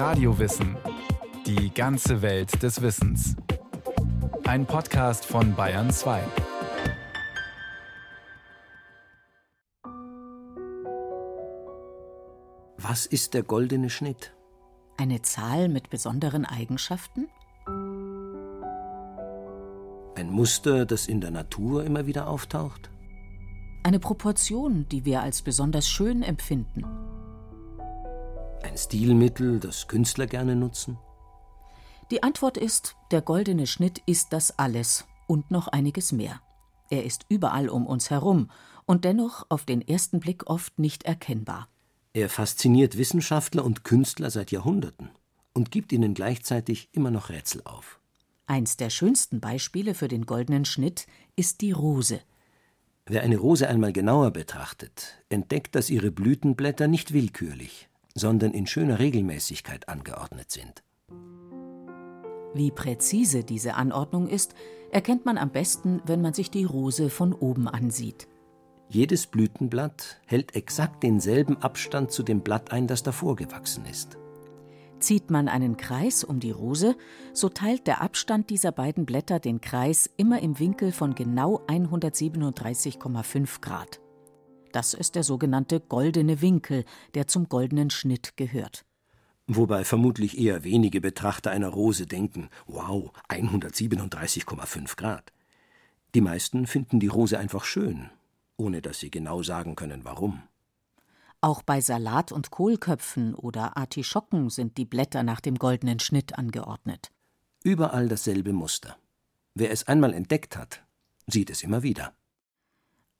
Radiowissen. Die ganze Welt des Wissens. Ein Podcast von Bayern 2. Was ist der goldene Schnitt? Eine Zahl mit besonderen Eigenschaften? Ein Muster, das in der Natur immer wieder auftaucht? Eine Proportion, die wir als besonders schön empfinden. Stilmittel, das Künstler gerne nutzen? Die Antwort ist, der goldene Schnitt ist das alles und noch einiges mehr. Er ist überall um uns herum und dennoch auf den ersten Blick oft nicht erkennbar. Er fasziniert Wissenschaftler und Künstler seit Jahrhunderten und gibt ihnen gleichzeitig immer noch Rätsel auf. Eins der schönsten Beispiele für den goldenen Schnitt ist die Rose. Wer eine Rose einmal genauer betrachtet, entdeckt, dass ihre Blütenblätter nicht willkürlich, sondern in schöner Regelmäßigkeit angeordnet sind. Wie präzise diese Anordnung ist, erkennt man am besten, wenn man sich die Rose von oben ansieht. Jedes Blütenblatt hält exakt denselben Abstand zu dem Blatt ein, das davor gewachsen ist. Zieht man einen Kreis um die Rose, so teilt der Abstand dieser beiden Blätter den Kreis immer im Winkel von genau 137,5 Grad. Das ist der sogenannte goldene Winkel, der zum goldenen Schnitt gehört. Wobei vermutlich eher wenige Betrachter einer Rose denken, wow, 137,5 Grad. Die meisten finden die Rose einfach schön, ohne dass sie genau sagen können, warum. Auch bei Salat- und Kohlköpfen oder Artischocken sind die Blätter nach dem goldenen Schnitt angeordnet. Überall dasselbe Muster. Wer es einmal entdeckt hat, sieht es immer wieder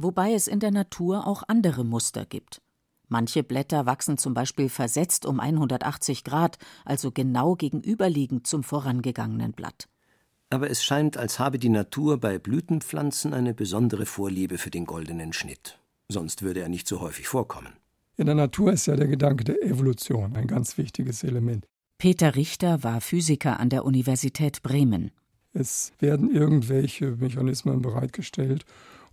wobei es in der Natur auch andere Muster gibt. Manche Blätter wachsen zum Beispiel versetzt um 180 Grad, also genau gegenüberliegend zum vorangegangenen Blatt. Aber es scheint, als habe die Natur bei Blütenpflanzen eine besondere Vorliebe für den goldenen Schnitt. Sonst würde er nicht so häufig vorkommen. In der Natur ist ja der Gedanke der Evolution ein ganz wichtiges Element. Peter Richter war Physiker an der Universität Bremen. Es werden irgendwelche Mechanismen bereitgestellt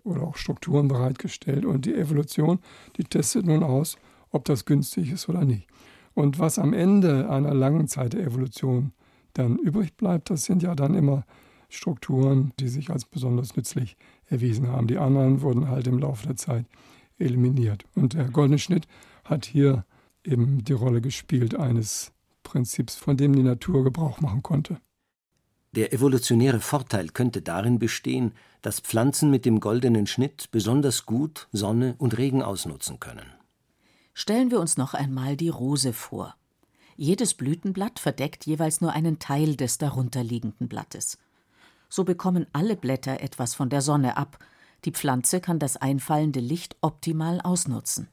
oder auch Strukturen bereitgestellt. Und die Evolution, die testet nun aus, ob das günstig ist oder nicht. Und was am Ende einer langen Zeit der Evolution dann übrig bleibt, das sind ja dann immer Strukturen, die sich als besonders nützlich erwiesen haben. Die anderen wurden halt im Laufe der Zeit eliminiert. Und der goldene Schnitt hat hier eben die Rolle gespielt eines Prinzips, von dem die Natur Gebrauch machen konnte. Der evolutionäre Vorteil könnte darin bestehen, dass Pflanzen mit dem goldenen Schnitt besonders gut Sonne und Regen ausnutzen können. Stellen wir uns noch einmal die Rose vor. Jedes Blütenblatt verdeckt jeweils nur einen Teil des darunterliegenden Blattes. So bekommen alle Blätter etwas von der Sonne ab. Die Pflanze kann das einfallende Licht optimal ausnutzen.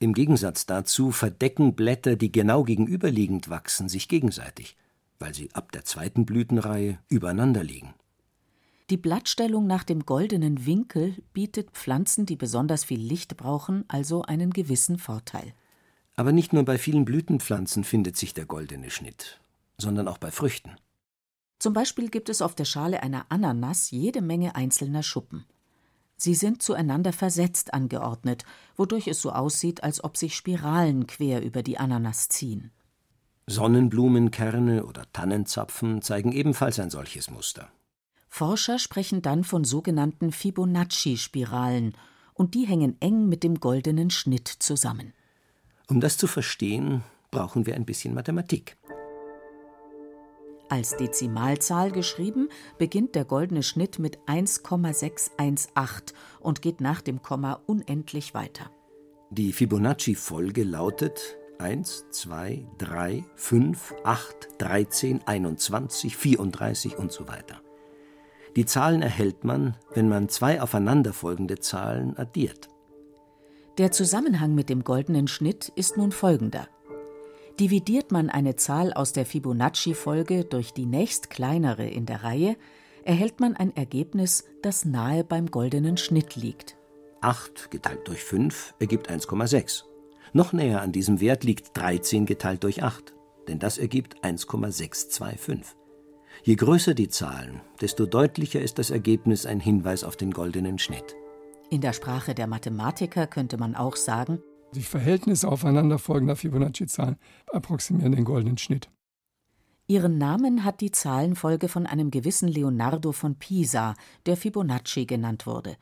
Im Gegensatz dazu verdecken Blätter, die genau gegenüberliegend wachsen, sich gegenseitig weil sie ab der zweiten Blütenreihe übereinander liegen. Die Blattstellung nach dem goldenen Winkel bietet Pflanzen, die besonders viel Licht brauchen, also einen gewissen Vorteil. Aber nicht nur bei vielen Blütenpflanzen findet sich der goldene Schnitt, sondern auch bei Früchten. Zum Beispiel gibt es auf der Schale einer Ananas jede Menge einzelner Schuppen. Sie sind zueinander versetzt angeordnet, wodurch es so aussieht, als ob sich Spiralen quer über die Ananas ziehen. Sonnenblumenkerne oder Tannenzapfen zeigen ebenfalls ein solches Muster. Forscher sprechen dann von sogenannten Fibonacci-Spiralen, und die hängen eng mit dem goldenen Schnitt zusammen. Um das zu verstehen, brauchen wir ein bisschen Mathematik. Als Dezimalzahl geschrieben, beginnt der goldene Schnitt mit 1,618 und geht nach dem Komma unendlich weiter. Die Fibonacci-Folge lautet 1, 2, 3, 5, 8, 13, 21, 34 und so weiter. Die Zahlen erhält man, wenn man zwei aufeinanderfolgende Zahlen addiert. Der Zusammenhang mit dem goldenen Schnitt ist nun folgender. Dividiert man eine Zahl aus der Fibonacci-Folge durch die nächst kleinere in der Reihe, erhält man ein Ergebnis, das nahe beim goldenen Schnitt liegt. 8 geteilt durch 5 ergibt 1,6. Noch näher an diesem Wert liegt 13 geteilt durch 8, denn das ergibt 1,625. Je größer die Zahlen, desto deutlicher ist das Ergebnis ein Hinweis auf den goldenen Schnitt. In der Sprache der Mathematiker könnte man auch sagen, Die Verhältnisse aufeinanderfolgender Fibonacci-Zahlen approximieren den goldenen Schnitt. Ihren Namen hat die Zahlenfolge von einem gewissen Leonardo von Pisa, der Fibonacci genannt wurde.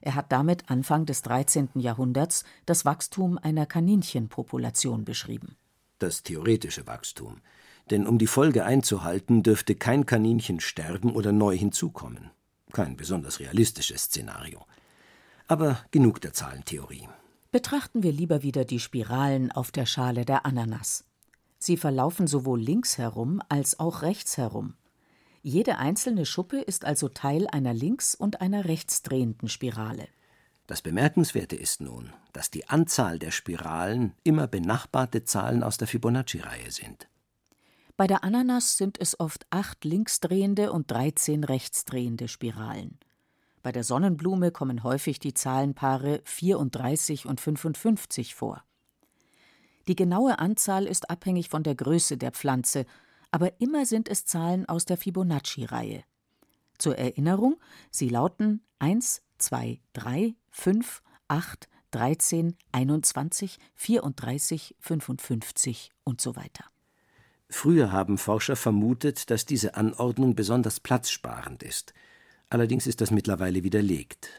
Er hat damit Anfang des 13. Jahrhunderts das Wachstum einer Kaninchenpopulation beschrieben. Das theoretische Wachstum. Denn um die Folge einzuhalten, dürfte kein Kaninchen sterben oder neu hinzukommen. Kein besonders realistisches Szenario. Aber genug der Zahlentheorie. Betrachten wir lieber wieder die Spiralen auf der Schale der Ananas. Sie verlaufen sowohl links herum als auch rechts herum. Jede einzelne Schuppe ist also Teil einer links und einer rechts drehenden Spirale. Das Bemerkenswerte ist nun, dass die Anzahl der Spiralen immer benachbarte Zahlen aus der Fibonacci-Reihe sind. Bei der Ananas sind es oft acht linksdrehende und 13 rechtsdrehende Spiralen. Bei der Sonnenblume kommen häufig die Zahlenpaare 34 und 55 vor. Die genaue Anzahl ist abhängig von der Größe der Pflanze, aber immer sind es Zahlen aus der Fibonacci-Reihe. Zur Erinnerung, sie lauten 1, 2, 3, 5, 8, 13, 21, 34, 55 und so weiter. Früher haben Forscher vermutet, dass diese Anordnung besonders platzsparend ist. Allerdings ist das mittlerweile widerlegt.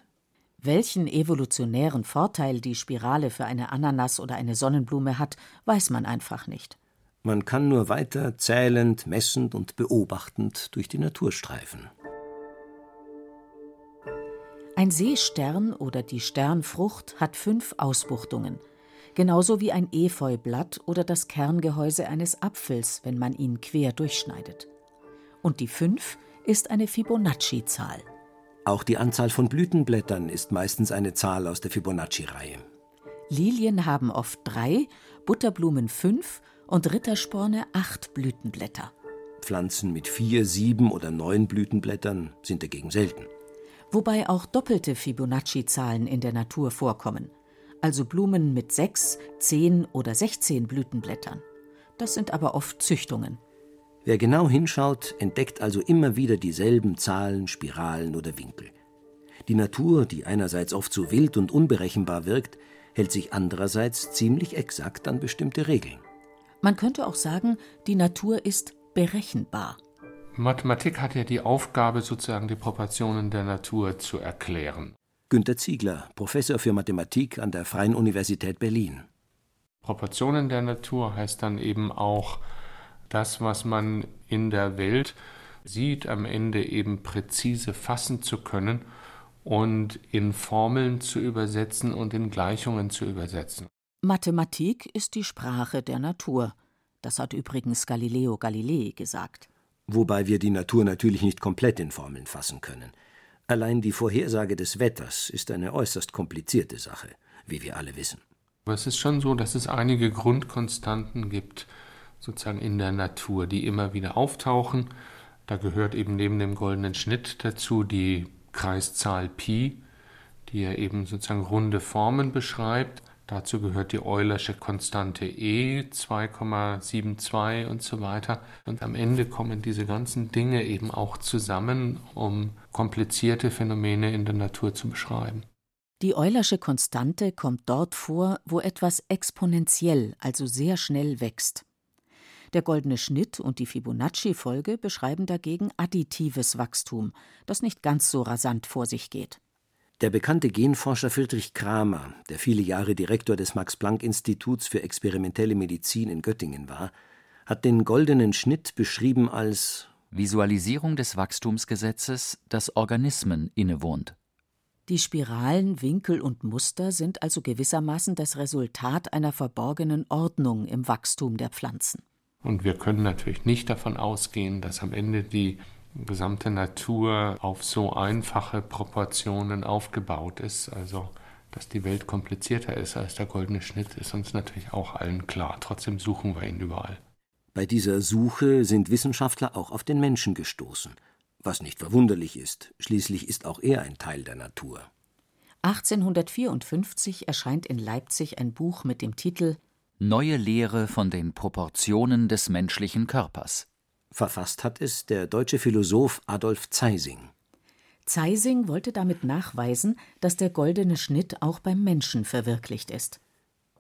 Welchen evolutionären Vorteil die Spirale für eine Ananas oder eine Sonnenblume hat, weiß man einfach nicht. Man kann nur weiter zählend, messend und beobachtend durch die Natur streifen. Ein Seestern oder die Sternfrucht hat fünf Ausbuchtungen, genauso wie ein Efeublatt oder das Kerngehäuse eines Apfels, wenn man ihn quer durchschneidet. Und die fünf ist eine Fibonacci-Zahl. Auch die Anzahl von Blütenblättern ist meistens eine Zahl aus der Fibonacci-Reihe. Lilien haben oft drei, Butterblumen fünf und Rittersporne acht Blütenblätter. Pflanzen mit vier, sieben oder neun Blütenblättern sind dagegen selten. Wobei auch doppelte Fibonacci-Zahlen in der Natur vorkommen, also Blumen mit sechs, zehn oder sechzehn Blütenblättern. Das sind aber oft Züchtungen. Wer genau hinschaut, entdeckt also immer wieder dieselben Zahlen, Spiralen oder Winkel. Die Natur, die einerseits oft so wild und unberechenbar wirkt, hält sich andererseits ziemlich exakt an bestimmte Regeln. Man könnte auch sagen, die Natur ist berechenbar. Mathematik hat ja die Aufgabe, sozusagen die Proportionen der Natur zu erklären. Günter Ziegler, Professor für Mathematik an der Freien Universität Berlin. Proportionen der Natur heißt dann eben auch, das, was man in der Welt sieht, am Ende eben präzise fassen zu können und in Formeln zu übersetzen und in Gleichungen zu übersetzen. Mathematik ist die Sprache der Natur. Das hat übrigens Galileo Galilei gesagt. Wobei wir die Natur natürlich nicht komplett in Formeln fassen können. Allein die Vorhersage des Wetters ist eine äußerst komplizierte Sache, wie wir alle wissen. Aber es ist schon so, dass es einige Grundkonstanten gibt, sozusagen in der Natur, die immer wieder auftauchen. Da gehört eben neben dem goldenen Schnitt dazu die Kreiszahl Pi, die ja eben sozusagen runde Formen beschreibt. Dazu gehört die Eulersche Konstante E 2,72 und so weiter. Und am Ende kommen diese ganzen Dinge eben auch zusammen, um komplizierte Phänomene in der Natur zu beschreiben. Die Eulersche Konstante kommt dort vor, wo etwas exponentiell, also sehr schnell wächst. Der goldene Schnitt und die Fibonacci-Folge beschreiben dagegen additives Wachstum, das nicht ganz so rasant vor sich geht. Der bekannte Genforscher Friedrich Kramer, der viele Jahre Direktor des Max-Planck-Instituts für experimentelle Medizin in Göttingen war, hat den goldenen Schnitt beschrieben als Visualisierung des Wachstumsgesetzes, das Organismen innewohnt. Die Spiralen, Winkel und Muster sind also gewissermaßen das Resultat einer verborgenen Ordnung im Wachstum der Pflanzen. Und wir können natürlich nicht davon ausgehen, dass am Ende die gesamte Natur auf so einfache Proportionen aufgebaut ist. Also, dass die Welt komplizierter ist als der goldene Schnitt, ist uns natürlich auch allen klar. Trotzdem suchen wir ihn überall. Bei dieser Suche sind Wissenschaftler auch auf den Menschen gestoßen. Was nicht verwunderlich ist, schließlich ist auch er ein Teil der Natur. 1854 erscheint in Leipzig ein Buch mit dem Titel Neue Lehre von den Proportionen des menschlichen Körpers. Verfasst hat es der deutsche Philosoph Adolf Zeising. Zeising wollte damit nachweisen, dass der goldene Schnitt auch beim Menschen verwirklicht ist.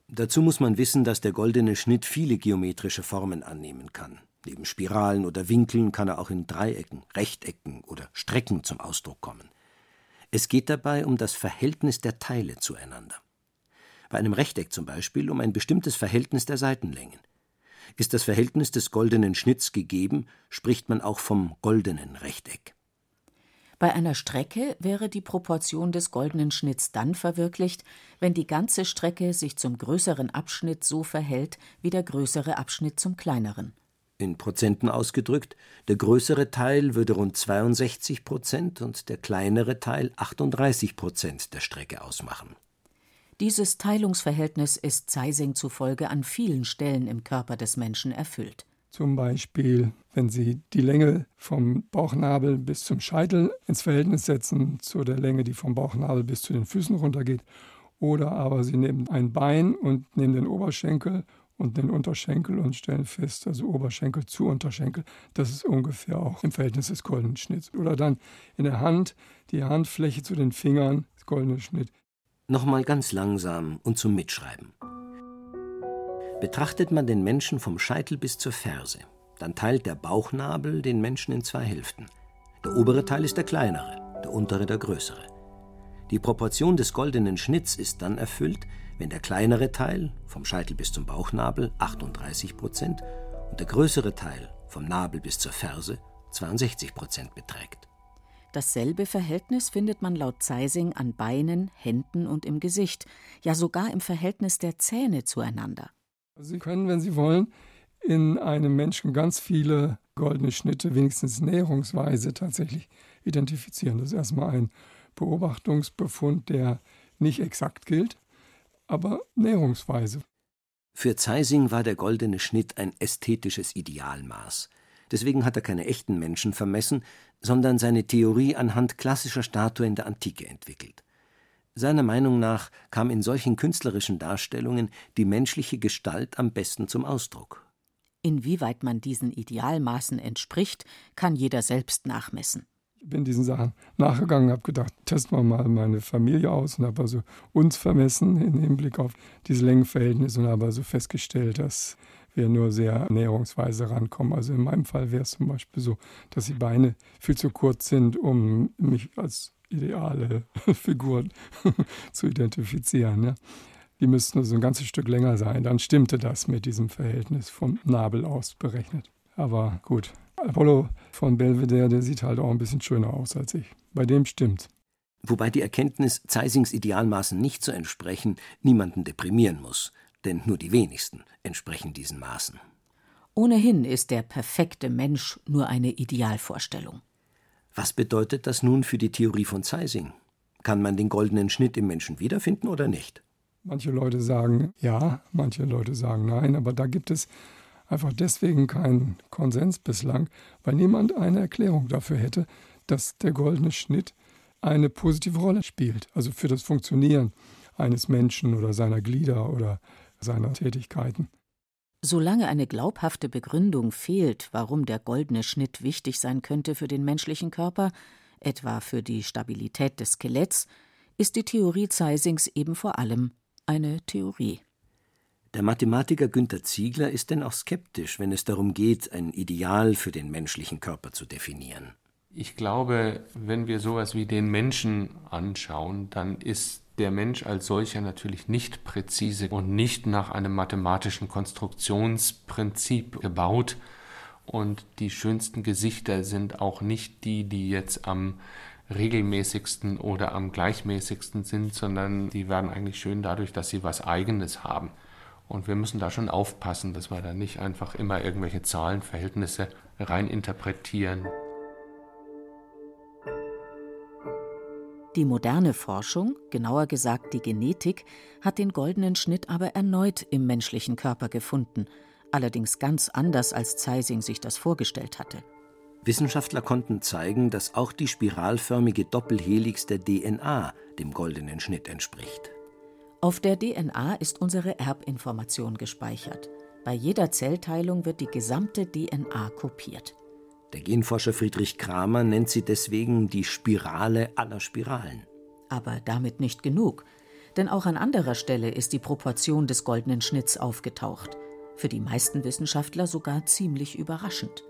Dazu muss man wissen, dass der goldene Schnitt viele geometrische Formen annehmen kann. Neben Spiralen oder Winkeln kann er auch in Dreiecken, Rechtecken oder Strecken zum Ausdruck kommen. Es geht dabei um das Verhältnis der Teile zueinander. Bei einem Rechteck zum Beispiel um ein bestimmtes Verhältnis der Seitenlängen. Ist das Verhältnis des goldenen Schnitts gegeben, spricht man auch vom goldenen Rechteck. Bei einer Strecke wäre die Proportion des goldenen Schnitts dann verwirklicht, wenn die ganze Strecke sich zum größeren Abschnitt so verhält wie der größere Abschnitt zum kleineren. In Prozenten ausgedrückt, der größere Teil würde rund 62 Prozent und der kleinere Teil 38 Prozent der Strecke ausmachen. Dieses Teilungsverhältnis ist Zeising zufolge an vielen Stellen im Körper des Menschen erfüllt. Zum Beispiel, wenn Sie die Länge vom Bauchnabel bis zum Scheitel ins Verhältnis setzen zu der Länge, die vom Bauchnabel bis zu den Füßen runtergeht. Oder aber Sie nehmen ein Bein und nehmen den Oberschenkel und den Unterschenkel und stellen fest, also Oberschenkel zu Unterschenkel, das ist ungefähr auch im Verhältnis des goldenen Schnitts. Oder dann in der Hand die Handfläche zu den Fingern, das goldene Schnitt. Nochmal ganz langsam und zum Mitschreiben. Betrachtet man den Menschen vom Scheitel bis zur Ferse, dann teilt der Bauchnabel den Menschen in zwei Hälften. Der obere Teil ist der kleinere, der untere der größere. Die Proportion des goldenen Schnitts ist dann erfüllt, wenn der kleinere Teil, vom Scheitel bis zum Bauchnabel, 38 Prozent, und der größere Teil, vom Nabel bis zur Ferse, 62 Prozent beträgt. Dasselbe Verhältnis findet man laut Zeising an Beinen, Händen und im Gesicht, ja sogar im Verhältnis der Zähne zueinander. Sie können, wenn Sie wollen, in einem Menschen ganz viele goldene Schnitte, wenigstens näherungsweise tatsächlich identifizieren. Das ist erstmal ein Beobachtungsbefund, der nicht exakt gilt, aber näherungsweise. Für Zeising war der goldene Schnitt ein ästhetisches Idealmaß. Deswegen hat er keine echten Menschen vermessen, sondern seine Theorie anhand klassischer Statuen der Antike entwickelt. Seiner Meinung nach kam in solchen künstlerischen Darstellungen die menschliche Gestalt am besten zum Ausdruck. Inwieweit man diesen Idealmaßen entspricht, kann jeder selbst nachmessen. Ich bin diesen Sachen nachgegangen, habe gedacht, testen wir mal meine Familie aus und habe also uns vermessen im Hinblick auf diese Längenverhältnisse und habe also festgestellt, dass wir nur sehr näherungsweise rankommen. Also in meinem Fall wäre es zum Beispiel so, dass die Beine viel zu kurz sind, um mich als ideale Figur zu identifizieren. Ja. Die müssten also ein ganzes Stück länger sein. Dann stimmte das mit diesem Verhältnis vom Nabel aus berechnet. Aber gut, Apollo von Belvedere, der sieht halt auch ein bisschen schöner aus als ich. Bei dem stimmt. Wobei die Erkenntnis, Zeisings Idealmaßen nicht zu entsprechen, niemanden deprimieren muss denn nur die wenigsten entsprechen diesen Maßen. Ohnehin ist der perfekte Mensch nur eine Idealvorstellung. Was bedeutet das nun für die Theorie von Zeising? Kann man den goldenen Schnitt im Menschen wiederfinden oder nicht? Manche Leute sagen ja, manche Leute sagen nein, aber da gibt es einfach deswegen keinen Konsens bislang, weil niemand eine Erklärung dafür hätte, dass der goldene Schnitt eine positive Rolle spielt, also für das Funktionieren eines Menschen oder seiner Glieder oder seiner Tätigkeiten. Solange eine glaubhafte Begründung fehlt, warum der goldene Schnitt wichtig sein könnte für den menschlichen Körper, etwa für die Stabilität des Skeletts, ist die Theorie Zeisings eben vor allem eine Theorie. Der Mathematiker Günther Ziegler ist denn auch skeptisch, wenn es darum geht, ein Ideal für den menschlichen Körper zu definieren. Ich glaube, wenn wir sowas wie den Menschen anschauen, dann ist der Mensch als solcher natürlich nicht präzise und nicht nach einem mathematischen Konstruktionsprinzip gebaut. Und die schönsten Gesichter sind auch nicht die, die jetzt am regelmäßigsten oder am gleichmäßigsten sind, sondern die werden eigentlich schön dadurch, dass sie was Eigenes haben. Und wir müssen da schon aufpassen, dass wir da nicht einfach immer irgendwelche Zahlenverhältnisse reininterpretieren. Die moderne Forschung, genauer gesagt die Genetik, hat den goldenen Schnitt aber erneut im menschlichen Körper gefunden, allerdings ganz anders als Zeising sich das vorgestellt hatte. Wissenschaftler konnten zeigen, dass auch die spiralförmige Doppelhelix der DNA dem goldenen Schnitt entspricht. Auf der DNA ist unsere Erbinformation gespeichert. Bei jeder Zellteilung wird die gesamte DNA kopiert. Der Genforscher Friedrich Kramer nennt sie deswegen die Spirale aller Spiralen. Aber damit nicht genug. Denn auch an anderer Stelle ist die Proportion des goldenen Schnitts aufgetaucht. Für die meisten Wissenschaftler sogar ziemlich überraschend.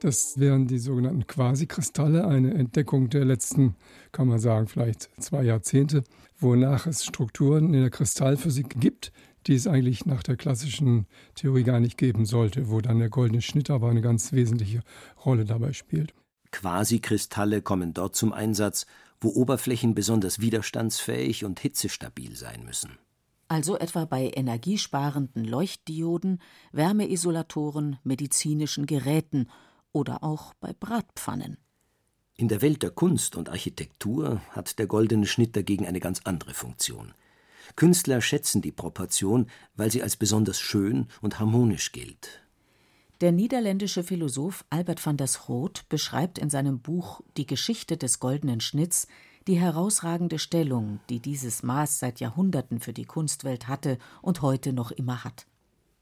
Das wären die sogenannten Quasikristalle, eine Entdeckung der letzten, kann man sagen, vielleicht zwei Jahrzehnte, wonach es Strukturen in der Kristallphysik gibt, die es eigentlich nach der klassischen Theorie gar nicht geben sollte, wo dann der goldene Schnitt aber eine ganz wesentliche Rolle dabei spielt. Quasikristalle kommen dort zum Einsatz, wo Oberflächen besonders widerstandsfähig und hitzestabil sein müssen. Also etwa bei energiesparenden Leuchtdioden, Wärmeisolatoren, medizinischen Geräten oder auch bei Bratpfannen. In der Welt der Kunst und Architektur hat der goldene Schnitt dagegen eine ganz andere Funktion. Künstler schätzen die Proportion, weil sie als besonders schön und harmonisch gilt. Der niederländische Philosoph Albert van der Schroot beschreibt in seinem Buch Die Geschichte des goldenen Schnitts die herausragende Stellung, die dieses Maß seit Jahrhunderten für die Kunstwelt hatte und heute noch immer hat.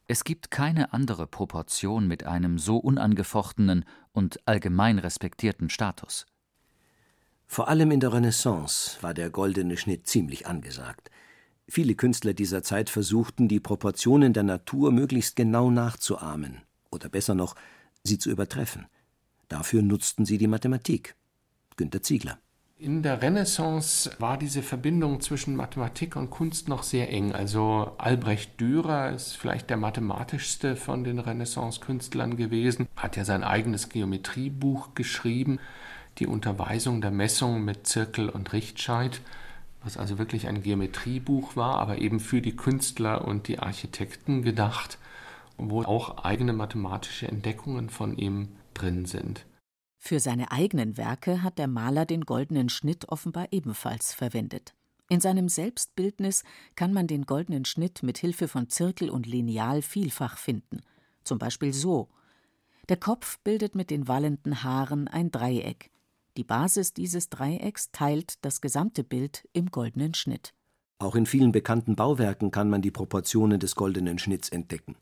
Es gibt keine andere Proportion mit einem so unangefochtenen und allgemein respektierten Status. Vor allem in der Renaissance war der goldene Schnitt ziemlich angesagt. Viele Künstler dieser Zeit versuchten, die Proportionen der Natur möglichst genau nachzuahmen oder besser noch, sie zu übertreffen. Dafür nutzten sie die Mathematik. Günter Ziegler. In der Renaissance war diese Verbindung zwischen Mathematik und Kunst noch sehr eng. Also Albrecht Dürer ist vielleicht der mathematischste von den Renaissance-Künstlern gewesen, hat ja sein eigenes Geometriebuch geschrieben, die Unterweisung der Messung mit Zirkel und Richtscheit, was also wirklich ein Geometriebuch war, aber eben für die Künstler und die Architekten gedacht, wo auch eigene mathematische Entdeckungen von ihm drin sind. Für seine eigenen Werke hat der Maler den goldenen Schnitt offenbar ebenfalls verwendet. In seinem Selbstbildnis kann man den goldenen Schnitt mit Hilfe von Zirkel und Lineal vielfach finden. Zum Beispiel so: Der Kopf bildet mit den wallenden Haaren ein Dreieck. Die Basis dieses Dreiecks teilt das gesamte Bild im goldenen Schnitt. Auch in vielen bekannten Bauwerken kann man die Proportionen des goldenen Schnitts entdecken.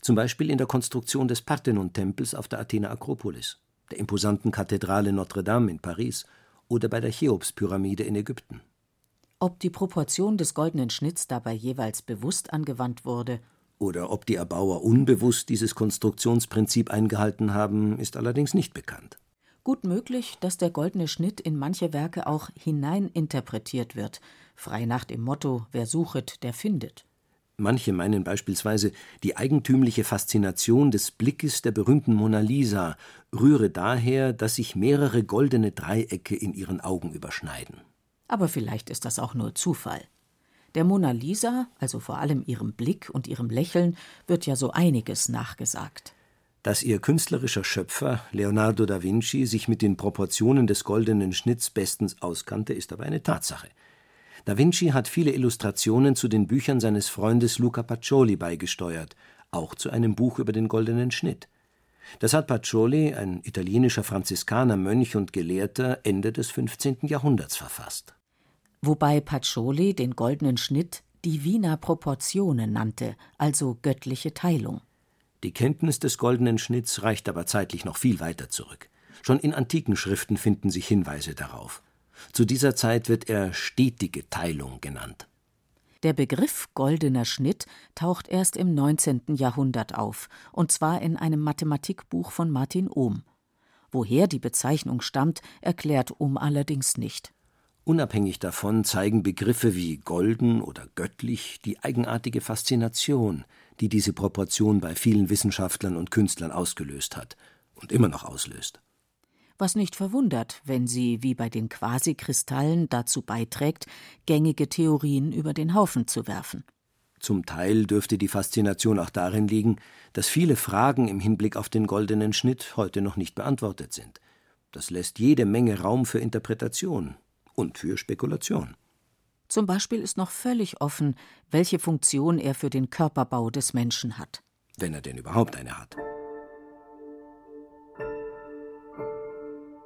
Zum Beispiel in der Konstruktion des Parthenon-Tempels auf der Athener Akropolis der imposanten Kathedrale Notre-Dame in Paris oder bei der Cheops-Pyramide in Ägypten. Ob die Proportion des goldenen Schnitts dabei jeweils bewusst angewandt wurde oder ob die Erbauer unbewusst dieses Konstruktionsprinzip eingehalten haben, ist allerdings nicht bekannt. Gut möglich, dass der goldene Schnitt in manche Werke auch hineininterpretiert wird, frei nach dem Motto Wer suchet, der findet. Manche meinen beispielsweise, die eigentümliche Faszination des Blickes der berühmten Mona Lisa rühre daher, dass sich mehrere goldene Dreiecke in ihren Augen überschneiden. Aber vielleicht ist das auch nur Zufall. Der Mona Lisa, also vor allem ihrem Blick und ihrem Lächeln, wird ja so einiges nachgesagt. Dass ihr künstlerischer Schöpfer, Leonardo da Vinci, sich mit den Proportionen des goldenen Schnitts bestens auskannte, ist aber eine Tatsache. Da Vinci hat viele Illustrationen zu den Büchern seines Freundes Luca Pacioli beigesteuert, auch zu einem Buch über den goldenen Schnitt. Das hat Pacioli, ein italienischer Franziskanermönch und Gelehrter, Ende des 15. Jahrhunderts verfasst. Wobei Pacioli den goldenen Schnitt Divina Proportione nannte, also göttliche Teilung. Die Kenntnis des goldenen Schnitts reicht aber zeitlich noch viel weiter zurück. Schon in antiken Schriften finden sich Hinweise darauf. Zu dieser Zeit wird er stetige Teilung genannt. Der Begriff goldener Schnitt taucht erst im 19. Jahrhundert auf, und zwar in einem Mathematikbuch von Martin Ohm. Woher die Bezeichnung stammt, erklärt Ohm allerdings nicht. Unabhängig davon zeigen Begriffe wie golden oder göttlich die eigenartige Faszination, die diese Proportion bei vielen Wissenschaftlern und Künstlern ausgelöst hat und immer noch auslöst was nicht verwundert, wenn sie wie bei den Quasikristallen dazu beiträgt, gängige Theorien über den Haufen zu werfen. Zum Teil dürfte die Faszination auch darin liegen, dass viele Fragen im Hinblick auf den goldenen Schnitt heute noch nicht beantwortet sind. Das lässt jede Menge Raum für Interpretation und für Spekulation. Zum Beispiel ist noch völlig offen, welche Funktion er für den Körperbau des Menschen hat. Wenn er denn überhaupt eine hat.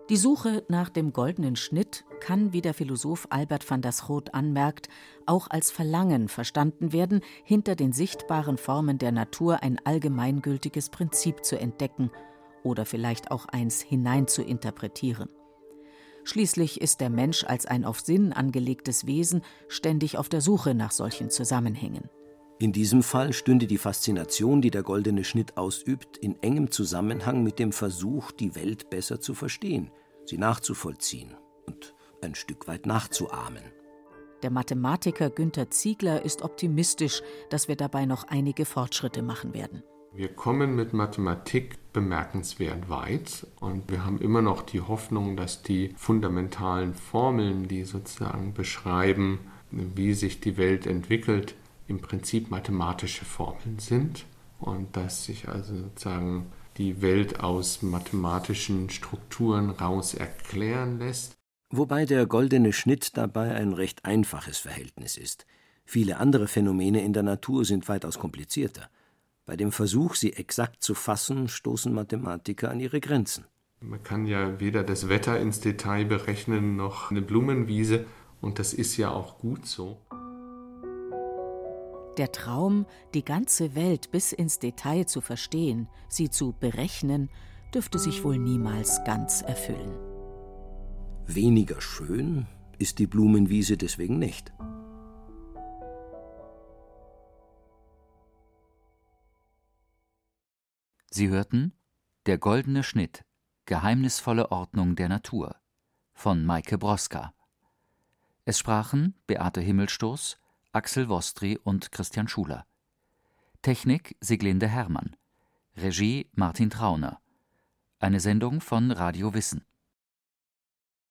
Die Suche nach dem goldenen Schnitt kann, wie der Philosoph Albert van der Schroot anmerkt, auch als Verlangen verstanden werden, hinter den sichtbaren Formen der Natur ein allgemeingültiges Prinzip zu entdecken oder vielleicht auch eins hinein zu interpretieren. Schließlich ist der Mensch als ein auf Sinn angelegtes Wesen ständig auf der Suche nach solchen Zusammenhängen. In diesem Fall stünde die Faszination, die der goldene Schnitt ausübt, in engem Zusammenhang mit dem Versuch, die Welt besser zu verstehen, sie nachzuvollziehen und ein Stück weit nachzuahmen. Der Mathematiker Günther Ziegler ist optimistisch, dass wir dabei noch einige Fortschritte machen werden. Wir kommen mit Mathematik bemerkenswert weit und wir haben immer noch die Hoffnung, dass die fundamentalen Formeln, die sozusagen beschreiben, wie sich die Welt entwickelt, im Prinzip mathematische Formeln sind und dass sich also sozusagen die Welt aus mathematischen Strukturen raus erklären lässt. Wobei der goldene Schnitt dabei ein recht einfaches Verhältnis ist. Viele andere Phänomene in der Natur sind weitaus komplizierter. Bei dem Versuch, sie exakt zu fassen, stoßen Mathematiker an ihre Grenzen. Man kann ja weder das Wetter ins Detail berechnen noch eine Blumenwiese, und das ist ja auch gut so. Der Traum, die ganze Welt bis ins Detail zu verstehen, sie zu berechnen, dürfte sich wohl niemals ganz erfüllen. Weniger schön ist die Blumenwiese deswegen nicht. Sie hörten Der goldene Schnitt Geheimnisvolle Ordnung der Natur von Maike Broska. Es sprachen Beate Himmelstoß, Axel Wostri und Christian Schuler. Technik Siglinde Hermann. Regie Martin Trauner. Eine Sendung von Radio Wissen